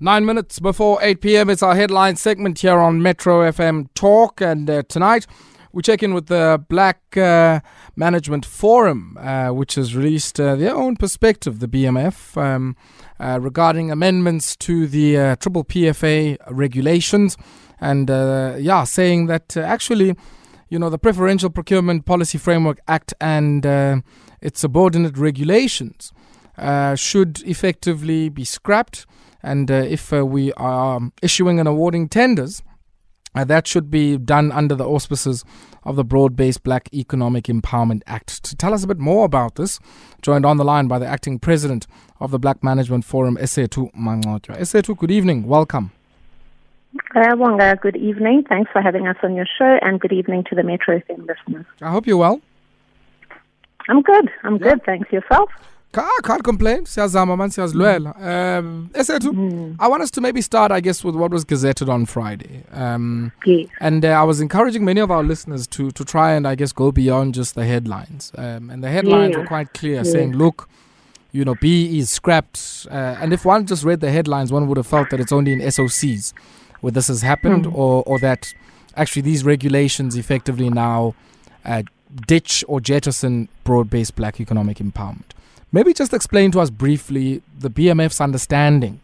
Nine minutes before 8 p.m. It's our headline segment here on Metro FM Talk. And uh, tonight we check in with the Black uh, Management Forum, uh, which has released uh, their own perspective, the BMF, um, uh, regarding amendments to the uh, Triple PFA regulations. And yeah, saying that actually, you know, the Preferential Procurement Policy Framework Act and its subordinate regulations should effectively be scrapped and uh, if uh, we are issuing and awarding tenders, uh, that should be done under the auspices of the Broad Based Black Economic Empowerment Act. To tell us a bit more about this, joined on the line by the acting president of the Black Management Forum, Esethu Mancotywa. Esethu, good evening. Welcome. Uh, good evening. Thanks for having us on your show, and good evening to the Metro FM listeners. I hope you're well. I'm good. I'm yeah. good. Thanks. Yourself? I can't complain. Siyazama man siyazilwela. Um, mm. I want us to maybe start, I guess, with what was gazetted on Friday. Um, yes. And uh, I was encouraging many of our listeners to to try and, I guess, go beyond just the headlines. Um, and the headlines yeah. were quite clear, yeah. saying, look, you know, B is scrapped. Uh, and if one just read the headlines, one would have felt that it's only in SOCs where this has happened, mm. or, or that actually these regulations effectively now uh, ditch or jettison broad based black economic empowerment. Maybe just explain to us briefly the BMF's understanding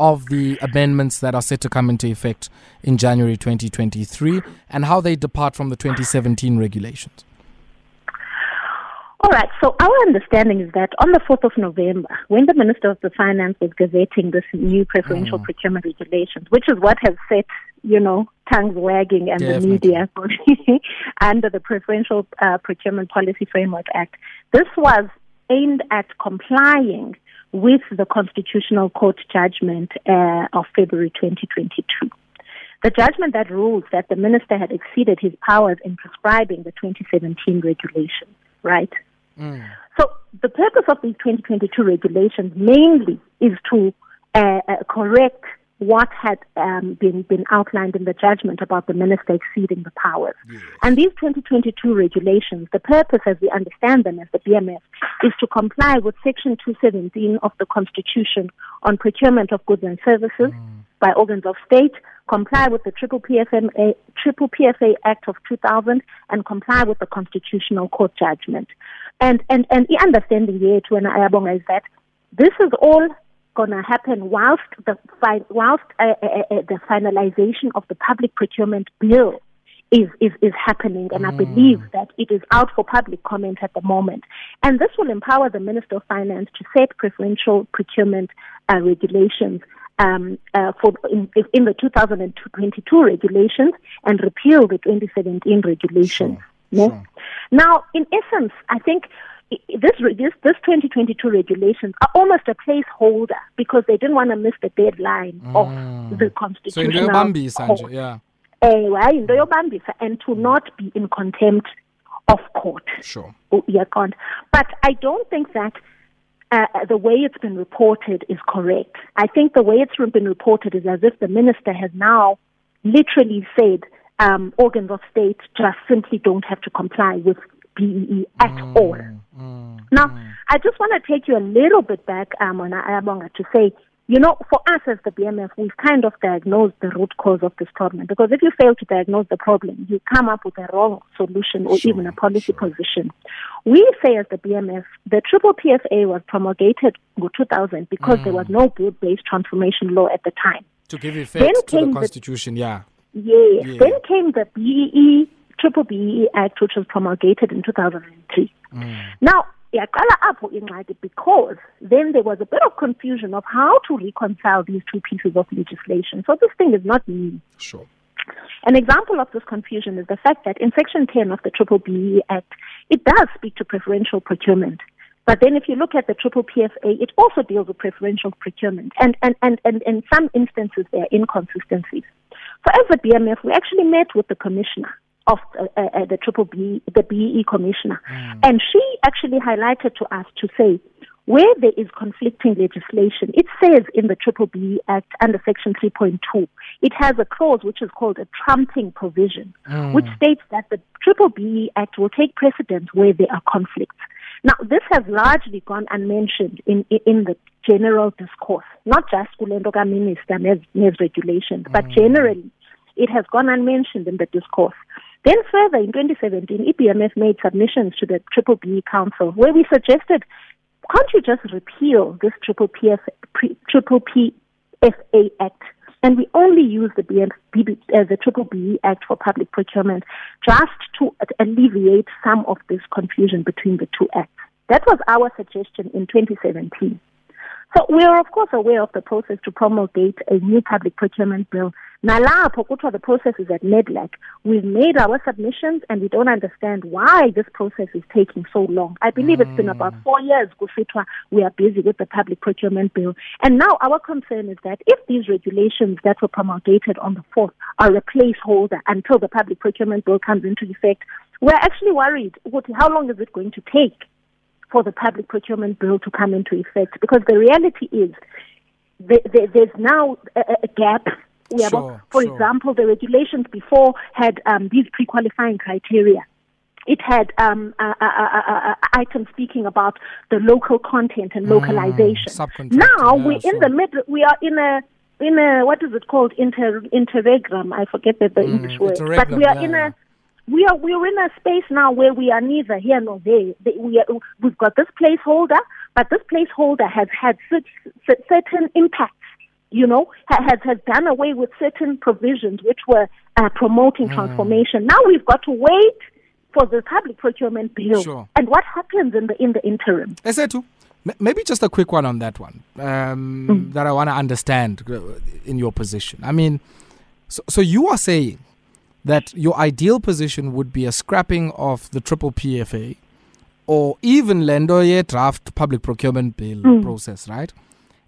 of the amendments that are set to come into effect in January 2023 and how they depart from the 2017 regulations. All right. So our understanding is that on the 4th of November, when the Minister of the Finance was gazetting this new preferential mm. procurement regulations, which is what has set, you know, tongues wagging and Definitely. the media under the Preferential uh, Procurement Policy Framework Act, this was aimed at complying with the Constitutional Court judgment uh, of February 2022. The judgment that ruled that the minister had exceeded his powers in prescribing the 2017 regulation, right? Mm. So the purpose of these 2022 regulations mainly is to uh, uh, correct what had um, been, been outlined in the judgment about the minister exceeding the powers. Yes. And these 2022 regulations, the purpose as we understand them as the BMF, is to comply with Section 217 of the Constitution on procurement of goods and services mm. by organs of state, comply with the Triple, PFMA, Triple PFA Act of 2000, and comply with the Constitutional Court judgment. And, and, and the understanding here to an Ayabonga is that this is all going to happen whilst the whilst uh, uh, uh, uh, the finalization of the public procurement bill is, is, is happening, and mm. I believe that it is out for public comment at the moment. And this will empower the Minister of Finance to set preferential procurement uh, regulations um, uh, for in, in, the 2022 regulations and repeal the 2017 regulations. Sure. Sure. Now, in essence, I think this, this, this 2022 regulations are almost a placeholder because they didn't want to miss the deadline mm. of the constitutional so yeah. and to not be in contempt of court. Sure. Oh, But I don't think that uh, the way it's been reported is correct. I think the way it's been reported is as if the minister has now literally said um, organs of state just simply don't have to comply with BEE at mm. all. Mm, now, mm. I just want to take you a little bit back, um, on Ayabonga, to say, you know, for us as the BMF, we've kind of diagnosed the root cause of this problem. Because if you fail to diagnose the problem, you come up with a wrong solution or sure, even a policy sure. position. We say as the BMF, the triple PFA was promulgated in 2000 because mm. there was no broad-based transformation law at the time. To give effect then to the Constitution, the, yeah. Yes. Yeah. Then came the BEE Triple BEE Act, which was promulgated in 2003. Mm. Now, yaqala apho ingxaki because then there was a bit of confusion of how to reconcile these two pieces of legislation. So this thing is not new. Sure. An example of this confusion is the fact that in Section 10 of the Triple BEE Act, it does speak to preferential procurement. But then if you look at the Triple PFA, it also deals with preferential procurement. And, and, and, and in some instances, there are inconsistencies. So as the BMF, we actually met with the commissioner of uh, uh, uh, the Triple B, the BEE commissioner. Mm. And she actually highlighted to us to say, where there is conflicting legislation, it says in the Triple B Act under Section 3.2, it has a clause which is called a trumping provision, mm. which states that the Triple B Act will take precedence where there are conflicts. Now, this has largely gone unmentioned in, in the general discourse, not just Kulendoka Minister Nes regulations, but mm. generally it has gone unmentioned in the discourse. Then further, in 2017, EPMF made submissions to the Triple B Council where we suggested, can't you just repeal this Triple, PF, Triple PFA Act and we only use the, BM, uh, the Triple B Act for public procurement just to alleviate some of this confusion between the two acts. That was our suggestion in 2017. So we are, of course, aware of the process to promulgate a new public procurement bill Nalapho kuthiwa the process is at NEDLAC. We've made our submissions and we don't understand why this process is taking so long. I believe mm. it's been about mm. four years kusithiwa we are busy with the public procurement bill. And now our concern is that if these regulations that were promulgated on the 4th are a placeholder until the public procurement bill comes into effect, we're actually worried how long is it going to take for the public procurement bill to come into effect? Because the reality is there's now a gap Sure, For sure. example, the regulations before had um, these pre-qualifying criteria. It had um, uh, uh, uh, items speaking about the local content and localization. Mm, now yeah, we're in the middle. We are in a in a what is it called inter interregram? I forget the, the mm, English word, but we are yeah, in a we are we are in a space now where we are neither here nor there. We are, we've got this placeholder, but this placeholder has had certain impacts you know, has, has done away with certain provisions which were uh, promoting mm. transformation. Now we've got to wait for the public procurement bill. Sure. And what happens in the in the interim? Esethu, maybe just a quick one on that one um, mm. that I want to understand uh, in your position. I mean, so, so you are saying that your ideal position would be a scrapping of the triple PFA or even Lendoye draft public procurement bill mm. process, right?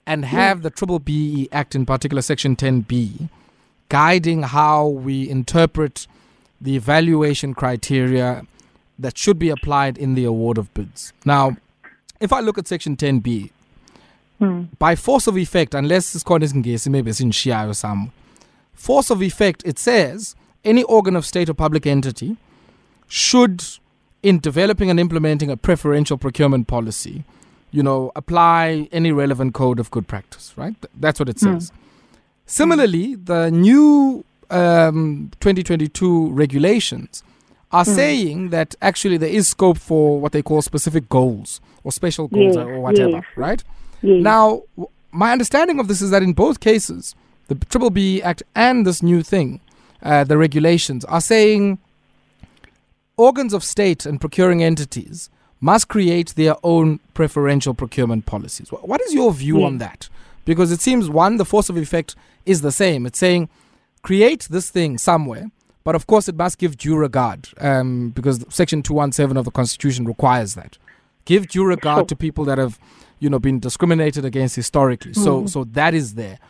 and have the Triple BE Act, in particular Section 10B, guiding how we interpret the evaluation criteria that should be applied in the award of bids. Now, if I look at Section 10B, hmm. by force of effect, unless it's called maybe it's in Shia or some, force of effect, it says any organ of state or public entity should, in developing and implementing a preferential procurement policy, you know, apply any relevant code of good practice, right? That's what it hmm. says. Mm. Similarly, the new um, 2022 regulations are mm. saying that actually there is scope for what they call specific goals or special goals yes, or whatever, yes. right? Yes. Now, my understanding of this is that in both cases, the Triple B Act and this new thing, uh, the regulations, are saying organs of state and procuring entities must create their own preferential procurement policies. What is your view yes. on that? Because it seems, one, the force of effect is the same. It's saying create this thing somewhere, but of course it must give due regard um, because Section 217 of the Constitution requires that. Give due regard sure. to people that have you know, been discriminated against historically. Mm. So, so that is there.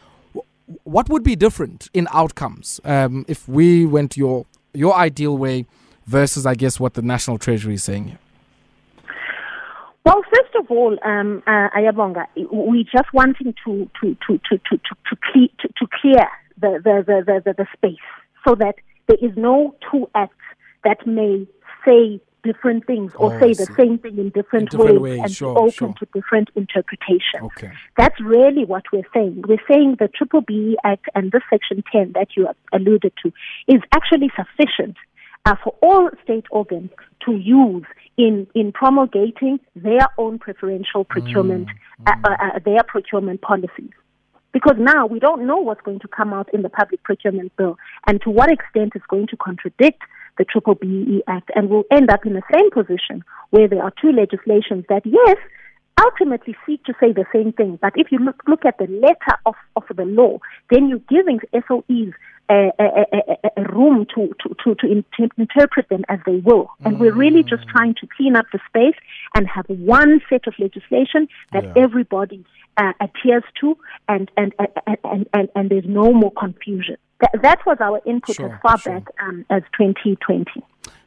What would be different in outcomes um, if we went your your ideal way versus, I guess, what the National Treasury is saying? Well, first of all, um, uh, Ayabonga, we're just wanting to to to to to to, to, to clear the, the, the, the, the space so that there is no two acts that may say different things or oh, say the same thing in different, in different ways, ways, and sure, be open sure. to different interpretations. Okay. That's really what we're saying. We're saying the Triple B Act and this Section 10 that you alluded to is actually sufficient uh, for all state organs to use in, in promulgating their own preferential procurement, mm, uh, uh, uh, their procurement policies. Because now we don't know what's going to come out in the public procurement bill and to what extent it's going to contradict the Triple BE Act. And we'll end up in the same position where there are two legislations that, yes, ultimately seek to say the same thing. But if you look, look at the letter of, of the law, then you're giving SOEs a, a, a, room to, to, to, to in- interpret them as they will. And mm. we're really just mm. trying to clean up the space and have one set of legislation that yeah. everybody uh, adheres to and, and, and, and, and, and there's no more confusion. That, that was our input sure, as far sure. back um, as 2020.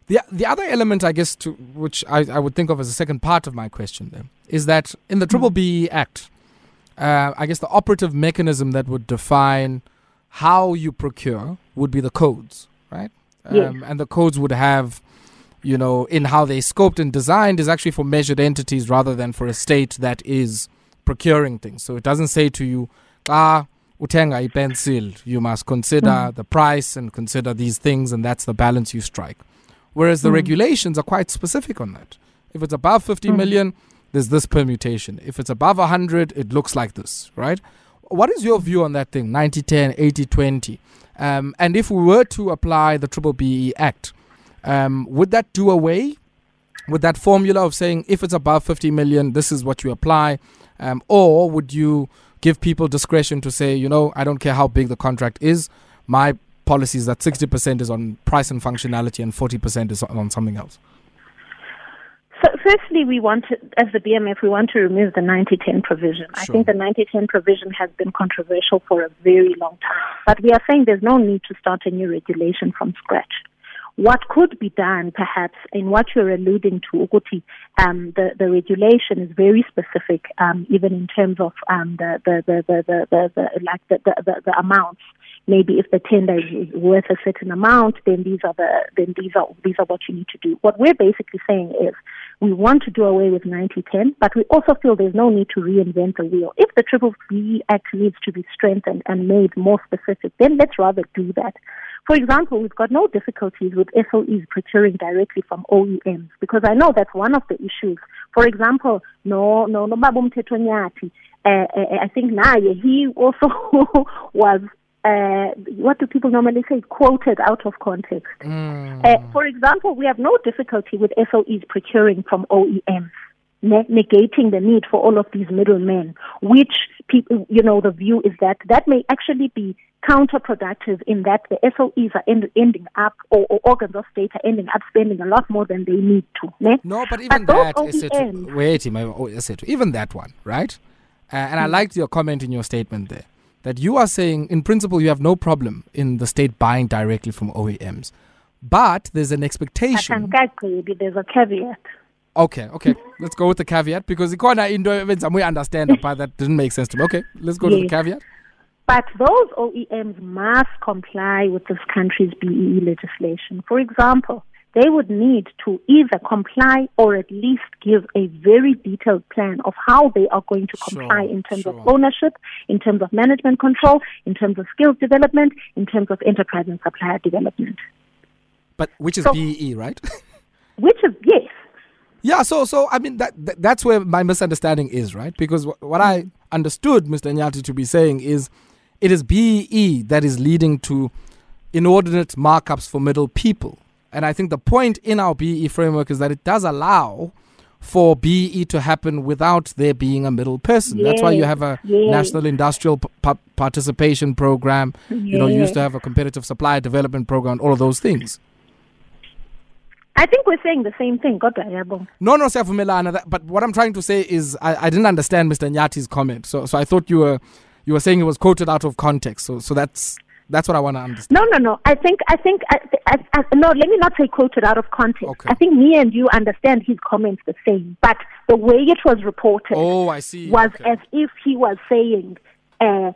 The, the other element, I guess, to, which I, I would think of as a second part of my question, then, is that in the Triple B Act, uh, I guess the operative mechanism that would define how you procure would be the codes, right? Yes. Um, and the codes would have, you know, in how they scoped and designed is actually for measured entities rather than for a state that is procuring things. So it doesn't say to you, ah, utenga i pencil, you must consider mm. the price and consider these things, and that's the balance you strike. Whereas the mm. regulations are quite specific on that. If it's above 50 mm. million, there's this permutation. If it's above 100, it looks like this, right? What is your view on that thing, 90 10, 80 20? Um, and if we were to apply the Triple BE Act, um, would that do away with that formula of saying if it's above 50 million, this is what you apply? Um, or would you give people discretion to say, you know, I don't care how big the contract is, my policy is that 60% is on price and functionality and 40% is on something else? So, firstly, we want to, as the BMF, we want to remove the 90-10 provision. Sure. I think the 90-10 provision has been controversial for a very long time. But we are saying there's no need to start a new regulation from scratch. What could be done, perhaps, in what you're alluding to, Uguti, um, the, the regulation is very specific, um, even in terms of um, the, the, the, the, the, the, the, like the, the, the, the amounts maybe if the tender is worth a certain amount, then these are the then these are these are what you need to do. What we're basically saying is we want to do away with 9010, but we also feel there's no need to reinvent the wheel. If the Triple B Act needs to be strengthened and made more specific, then let's rather do that. For example, we've got no difficulties with SOEs procuring directly from OEMs because I know that's one of the issues. For example, no, no, no, Babum. Uh, uh, I think Naye, he also was uh, what do people normally say, quoted out of context. Mm. Uh, for example, we have no difficulty with SOEs procuring from OEMs negating the need for all of these middlemen, which people, you know, the view is that that may actually be counterproductive in that the SOEs are end, ending up, or, or, organs of state are ending up spending a lot more than they need to. Ne? No, but even but that, OEMs, wait, oh, even that one, right? Uh, and mm. I liked your comment in your statement there that you are saying, in principle, you have no problem in the state buying directly from OEMs. But there's an expectation. There's a caveat. Okay, okay. let's go with the caveat because the corner in we understand the part that didn't make sense to me. Okay, let's go yes. to the caveat. But those OEMs must comply with this country's BEE legislation. For example, they would need to either comply or at least give a very detailed plan of how they are going to comply sure, in terms sure. of ownership, in terms of management control, in terms of skills development, in terms of enterprise and supplier development. But which is so, BEE, right? which is yes. Yeah, so so I mean that, that that's where my misunderstanding is, right? Because w- what I mm-hmm. understood Mr. Nyati to be saying is it is BEE that is leading to inordinate markups for middle people. And I think the point in our BE framework is that it does allow for BE to happen without there being a middle person. Yes, That's why you have a yes. national industrial p- participation program. Yes. You know, you used to have a competitive supplier development program, all of those things. I think we're saying the same thing. God No, no, Siyavumelana. But what I'm trying to say is I, I didn't understand Mr. Nyati's comment. So so I thought you were you were saying it was quoted out of context. So so that's that's what I want to understand. No, no, no. I think, I think, I, I, I, no. Let me not say quoted out of context. Okay. I think me and you understand his comments the same, but the way it was reported, oh, I see, was okay. as if he was saying, uh,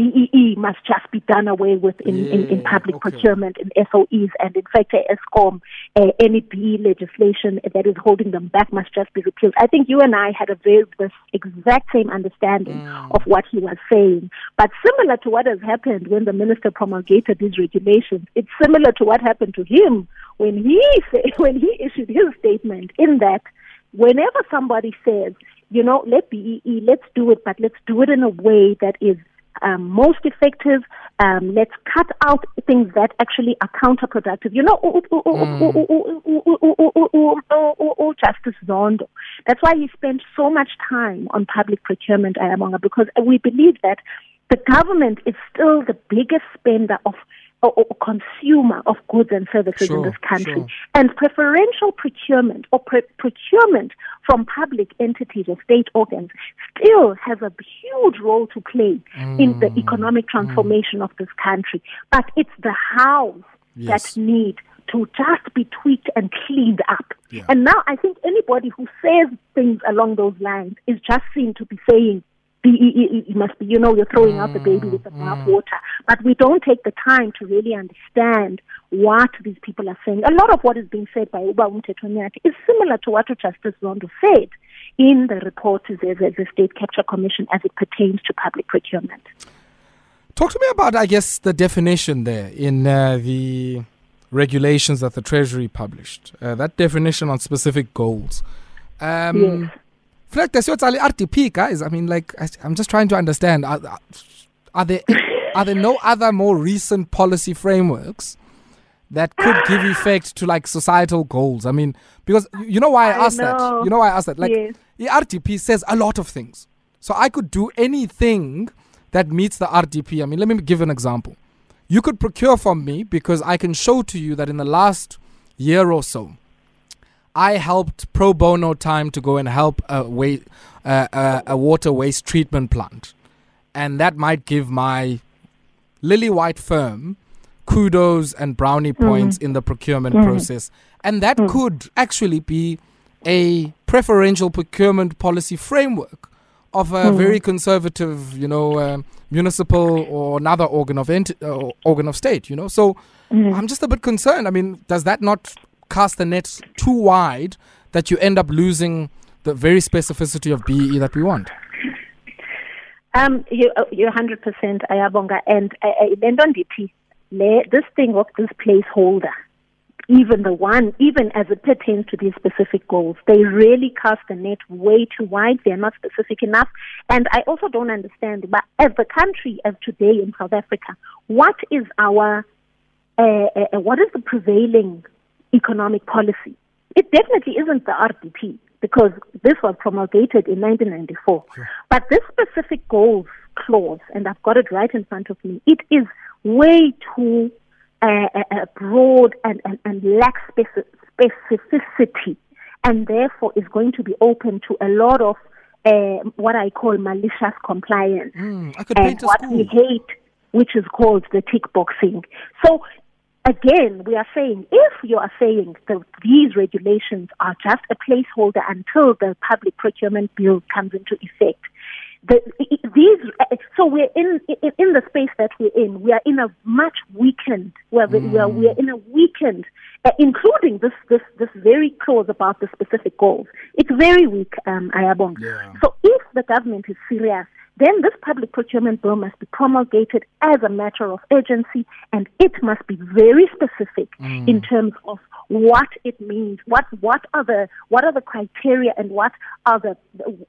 BEE must just be done away with in, yeah, in, in, public okay. procurement and SOEs. And in fact, Eskom, uh, any BEE legislation that is holding them back must just be repealed. I think you and I had a very this exact same understanding mm. of what he was saying. But similar to what has happened when the minister promulgated these regulations, it's similar to what happened to him when he when he issued his statement. In that, whenever somebody says, you know, let BEE, let's do it, but let's do it in a way that is um, most effective. Um, let's cut out things that actually are counterproductive. You know, Justice Zondo. That's why he spent so much time on public procurement, Ayabonga, because we believe that the government is still the biggest spender of or, or consumer of goods and services sure, in this country. Sure. And preferential procurement or pre- procurement from public entities or state organs still has a huge role to play mm. in the mm. economic mm. transformation mm. of this country. But it's the hows yes. that need to just be tweaked and cleaned up. Yeah. And now I think anybody who says things along those lines is just seen to be saying it must be, you know, you're throwing out the baby with the mm, bathwater. Mm. But we don't take the time to really understand what these people are saying. A lot of what is being said by Uba Umtetonyati is similar to what Justice Zondo said in the report of the State Capture Commission as it pertains to public procurement. Talk to me about, I guess, the definition there in uh, the regulations that the Treasury published. Uh, that definition on specific goals. Um, yes. That's what's RDP, guys. I mean, like, I, am just trying to understand. Are, are there are there no other more recent policy frameworks that could give effect to like societal goals? I mean, because you know why I asked I that. You know why I asked that. Like, yes. the RDP says a lot of things, so I could do anything that meets the RDP. I mean, let me give an example. You could procure from me because I can show to you that in the last year or so, I helped pro bono time to go and help a, wa- uh, uh, a water waste treatment plant. And that might give my lily white firm kudos and brownie mm-hmm. points mm-hmm. in the procurement mm-hmm. process. And that mm-hmm. could actually be a preferential procurement policy framework of a very mm-hmm. conservative, you know, uh, municipal or another organ of enti- uh, organ of state, you know. So. I'm just a bit concerned. I mean, does that not cast the net too wide that you end up losing the very specificity of BEE that we want? Um, you, uh, you're 100% ayabonga. And uh, uh, this thing of this placeholder, even the one, even as it pertains to these specific goals, they really cast the net way too wide. They're not specific enough. And I also don't understand, but as the country, as today in South Africa, what is our, uh, uh, what is the prevailing economic policy. It definitely isn't the RDP because this was promulgated in 1994. Sure. But this specific goals clause, and I've got it right in front of me, it is way too uh, uh, uh broad and, and, and lacks specificity, and therefore is going to be open to a lot of uh, what I call malicious compliance. Mm, and what we hate, which is called the tick boxing. So again, we are saying if you are saying that these regulations are just a placeholder until the public procurement bill comes into effect, the, these so we're in, in, in the space that we're in. We are in a much weakened. We're, mm. we are we are in a weakened, uh, including this this this very clause about the specific goals. It's very weak, um, Ayabong. Yeah. So if the government is serious then this public procurement bill must be promulgated as a matter of urgency and it must be very specific mm. in terms of what it means, what what are the what are the criteria and what are the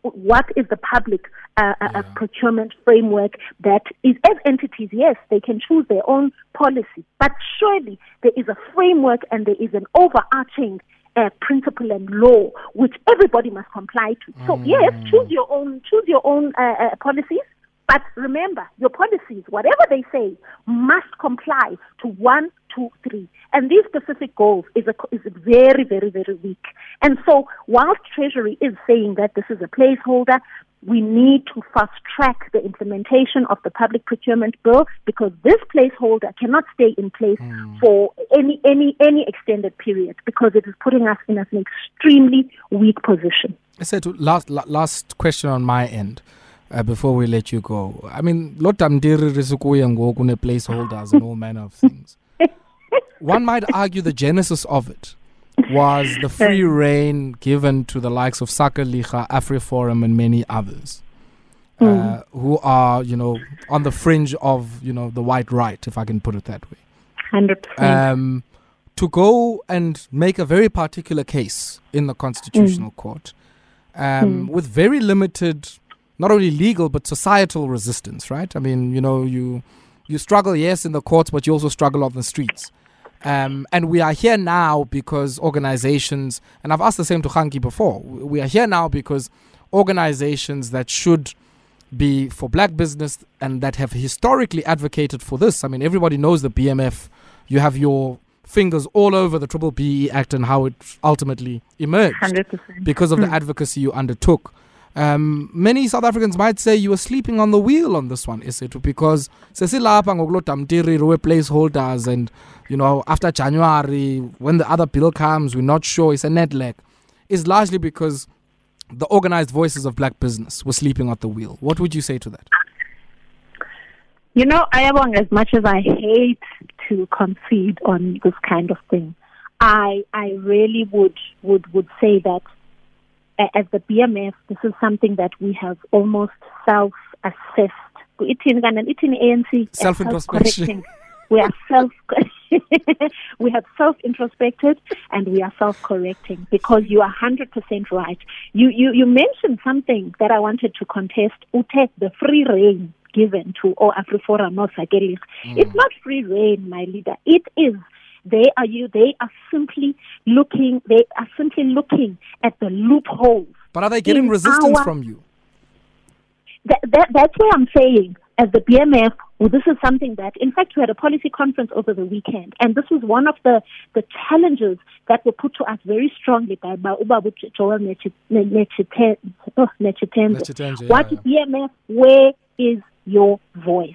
what is the public uh, uh, uh procurement framework that is as entities yes they can choose their own policy but surely there is a framework and there is an overarching uh, principle and law which everybody must comply to. So mm. yes, choose your own choose your own uh, uh, policies, but remember your policies, whatever they say, must comply to one, two, three. And these specific goals is a, is very, very, very weak. And so, whilst Treasury is saying that this is a placeholder, we need to fast track the implementation of the public procurement bill because this placeholder cannot stay in place mm. for any any any extended period because it is putting us in an extremely weak position. I said last last question on my end. Uh, before we let you go, I mean, lotamdiri risukuya ngoku placeholders and all manner of things. One might argue the genesis of it was the free reign given to the likes of Sakeliga, AfriForum, and many others. Uh, mm. who are, you know, on the fringe of, you know, the white right, if I can put it that way. 100%. Um, to go and make a very particular case in the Constitutional mm. Court um, mm. with very limited, not only legal, but societal resistance, right? I mean, you know, you, you struggle, yes, in the courts, but you also struggle on the streets. Um, and we are here now because organizations, and I've asked the same to Kganki before, we are here now because organizations that should be for black business and that have historically advocated for this. I mean, everybody knows the BMF. You have your fingers all over the Triple BE Act and how it ultimately emerged 100%. because of the hmm. advocacy you undertook. Um, many South Africans might say you were sleeping on the wheel on this one, is it? Because sesilapha ngokulodamtiri we placeholders and you know after January when the other bill comes we're not sure it's a net leg It's largely because the organized voices of black business were sleeping at the wheel. What would you say to that? You know, Ayabong, as much as I hate to concede on this kind of thing, I I really would would would say that as the BMF, this is something that we have almost self-assessed. Self-introspection. We are self we have self introspected and we are self correcting because you are 100% right. You, you, you mentioned something that I wanted to contest. Utek, the free reign given to O Afriforum North mm. It's not free reign, my leader. It is they are you they are simply looking they are simply looking at the loopholes. But are they getting resistance our, from you? That, that, that's what I'm saying as the BMF, well, this is something that, in fact, we had a policy conference over the weekend, and this was one of the, the challenges that were put to us very strongly by, Ubabu Joel Netshitenzhe. Oh, what BMF, where is your voice?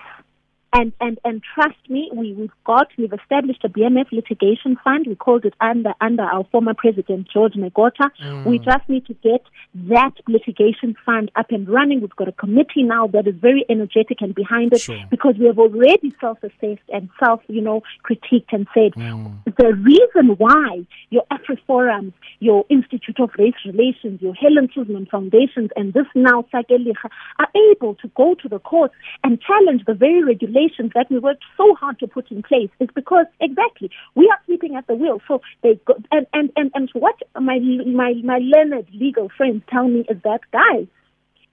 And, and, and trust me, we, we've got, we've established a BMF litigation fund. We called it under, under our former president, George Negota. Mm. We just need to get that litigation fund up and running. We've got a committee now that is very energetic and behind it sure. because we have already self-assessed and self, you know, critiqued and said mm. the reason why your AfriForums, your Institute of Race Relations, your Helen Suzman Foundations, and this now Sakeliga are able to go to the courts and challenge the very regulations regulations that we worked so hard to put in place is because exactly we are sleeping at the wheel. So they go, and and and and what my my my learned legal friends tell me is that guys,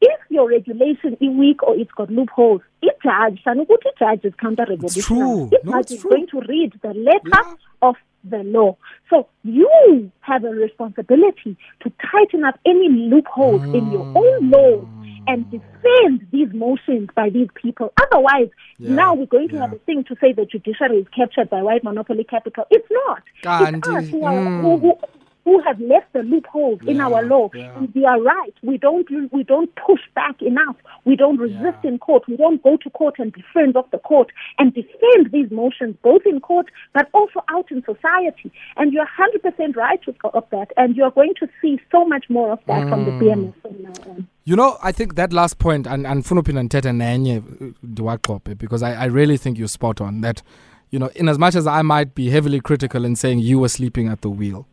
if your regulation is weak or it's got loopholes, it judge ukuthi judge is counter revolutionary. It no, is going to read the letter yeah. of the law. So you have a responsibility to tighten up any loopholes in your own laws and defend these motions by these people. Otherwise, yeah, now we're going to yeah. have a thing to say the judiciary is captured by white monopoly capital. It's not. Gandhi. It's us who, are, mm. who, who, who have left the loopholes yeah, in our law. Yeah. They are right. We don't we don't push back enough. We don't resist yeah. in court. We don't go to court and be friends of the court and defend these motions both in court but also out in society. And you're 100% right of that. And you're going to see so much more of that mm. from the mm. You know, I think that last point, and and Funupin and Tete Nenye, uh, because I, I really think you're spot on that, you know, in as much as I might be heavily critical in saying you were sleeping at the wheel,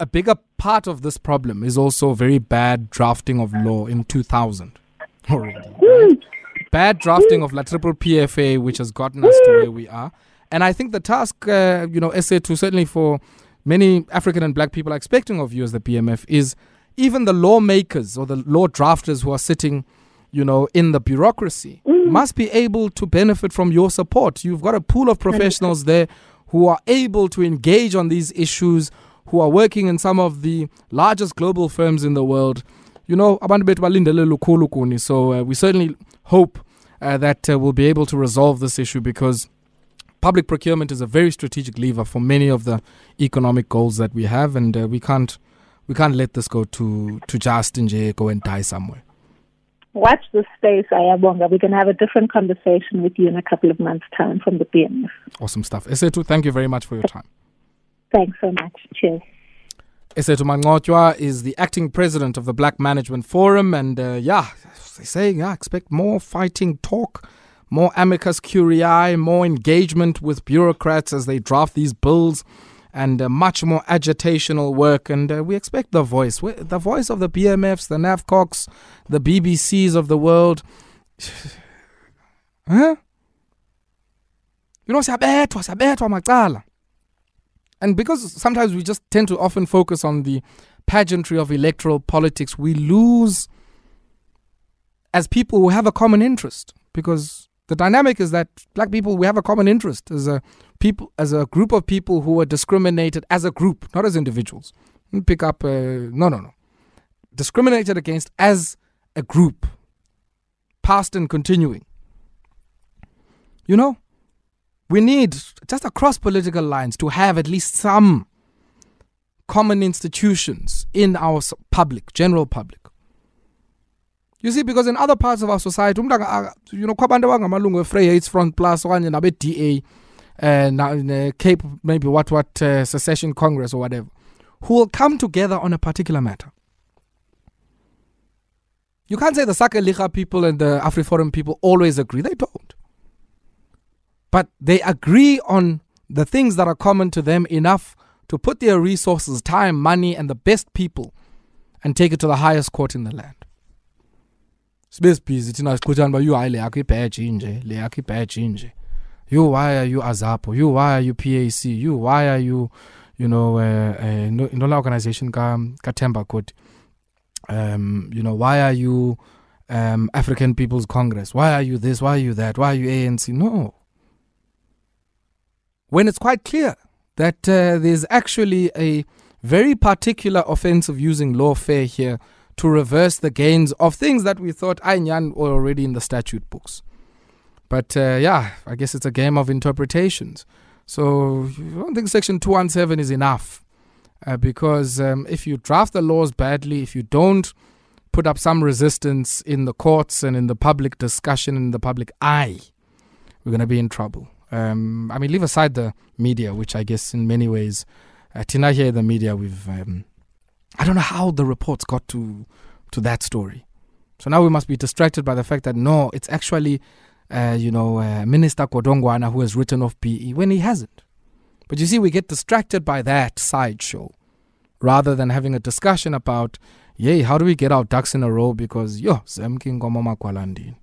a bigger part of this problem is also very bad drafting of law in 2000 already. Right? Bad drafting of La Triple PFA, which has gotten us to where we are. And I think the task, uh, you know, essay to certainly for many African and black people are expecting of you as the BMF is even the lawmakers or the law drafters who are sitting, you know, in the bureaucracy mm. must be able to benefit from your support. You've got a pool of professionals there who are able to engage on these issues, who are working in some of the largest global firms in the world. You know, abantu bethu balindele lukhulu kuni. So uh, we certainly hope uh, that uh, we'll be able to resolve this issue because public procurement is a very strategic lever for many of the economic goals that we have, and uh, we can't we can't let this go to to just and go and die somewhere. Watch this space, Ayabonga. We can have a different conversation with you in a couple of months' time from the BMF. Awesome stuff. Esethu, thank you very much for your time. Thanks so much. Cheers. Esethu Mancotywa is the acting president of the Black Management Forum, and uh, yeah, they say yeah, expect more fighting talk, more amicus curiae, more engagement with bureaucrats as they draft these bills, and uh, much more agitational work. And uh, we expect the voice, the voice of the BMFs, the NAFCOCs, the BBCs of the world. huh? You know, siyabethwa, siyabethwa macala. And because sometimes we just tend to often focus on the pageantry of electoral politics, we lose as people who have a common interest. Because the dynamic is that black people we have a common interest as a people as a group of people who were discriminated as a group, not as individuals. Pick up uh, no no no. Discriminated against as a group. Past and continuing. You know? We need, just across political lines, to have at least some common institutions in our public, general public. You see, because in other parts of our society, you know, kwabantu abangamalungu e-Free Front Plus okanye nabe-DA uh, uh, Cape maybe what what uh, secession congress or whatever who will come together on a particular matter You can't say the Sakeliga people and the AfriForum people always agree. They don't. But they agree on the things that are common to them enough to put their resources, time, money, and the best people and take it to the highest court in the land. sibe busy thina siqhuthana uba you hayi le yakho inje le yakho inje you why are you azapo? You why are you pac you why are you you know uh, uh, no, no organization ka kathemba code um you know why are you um african people's congress? Why are you this? Why are you that? Why are you anc no. When it's quite clear that uh, there's actually a very particular offense of using lawfare here to reverse the gains of things that we thought Ainyan were already in the statute books. But uh, yeah, I guess it's a game of interpretations. So I don't think Section 217 is enough uh, because um, if you draft the laws badly, if you don't put up some resistance in the courts and in the public discussion, in the public eye, we're going to be in trouble. Um, I mean, leave aside the media, which I guess in many ways, uh, here, the media, we've um, I don't know how the reports got to to that story. So now we must be distracted by the fact that no, it's actually, uh, you know, uh, Minister Godongwana who has written off PE when he hasn't. But you see, we get distracted by that sideshow rather than having a discussion about, yay, how do we get our ducks in a row? Because yo, Zemki Ngoma Makwalandini.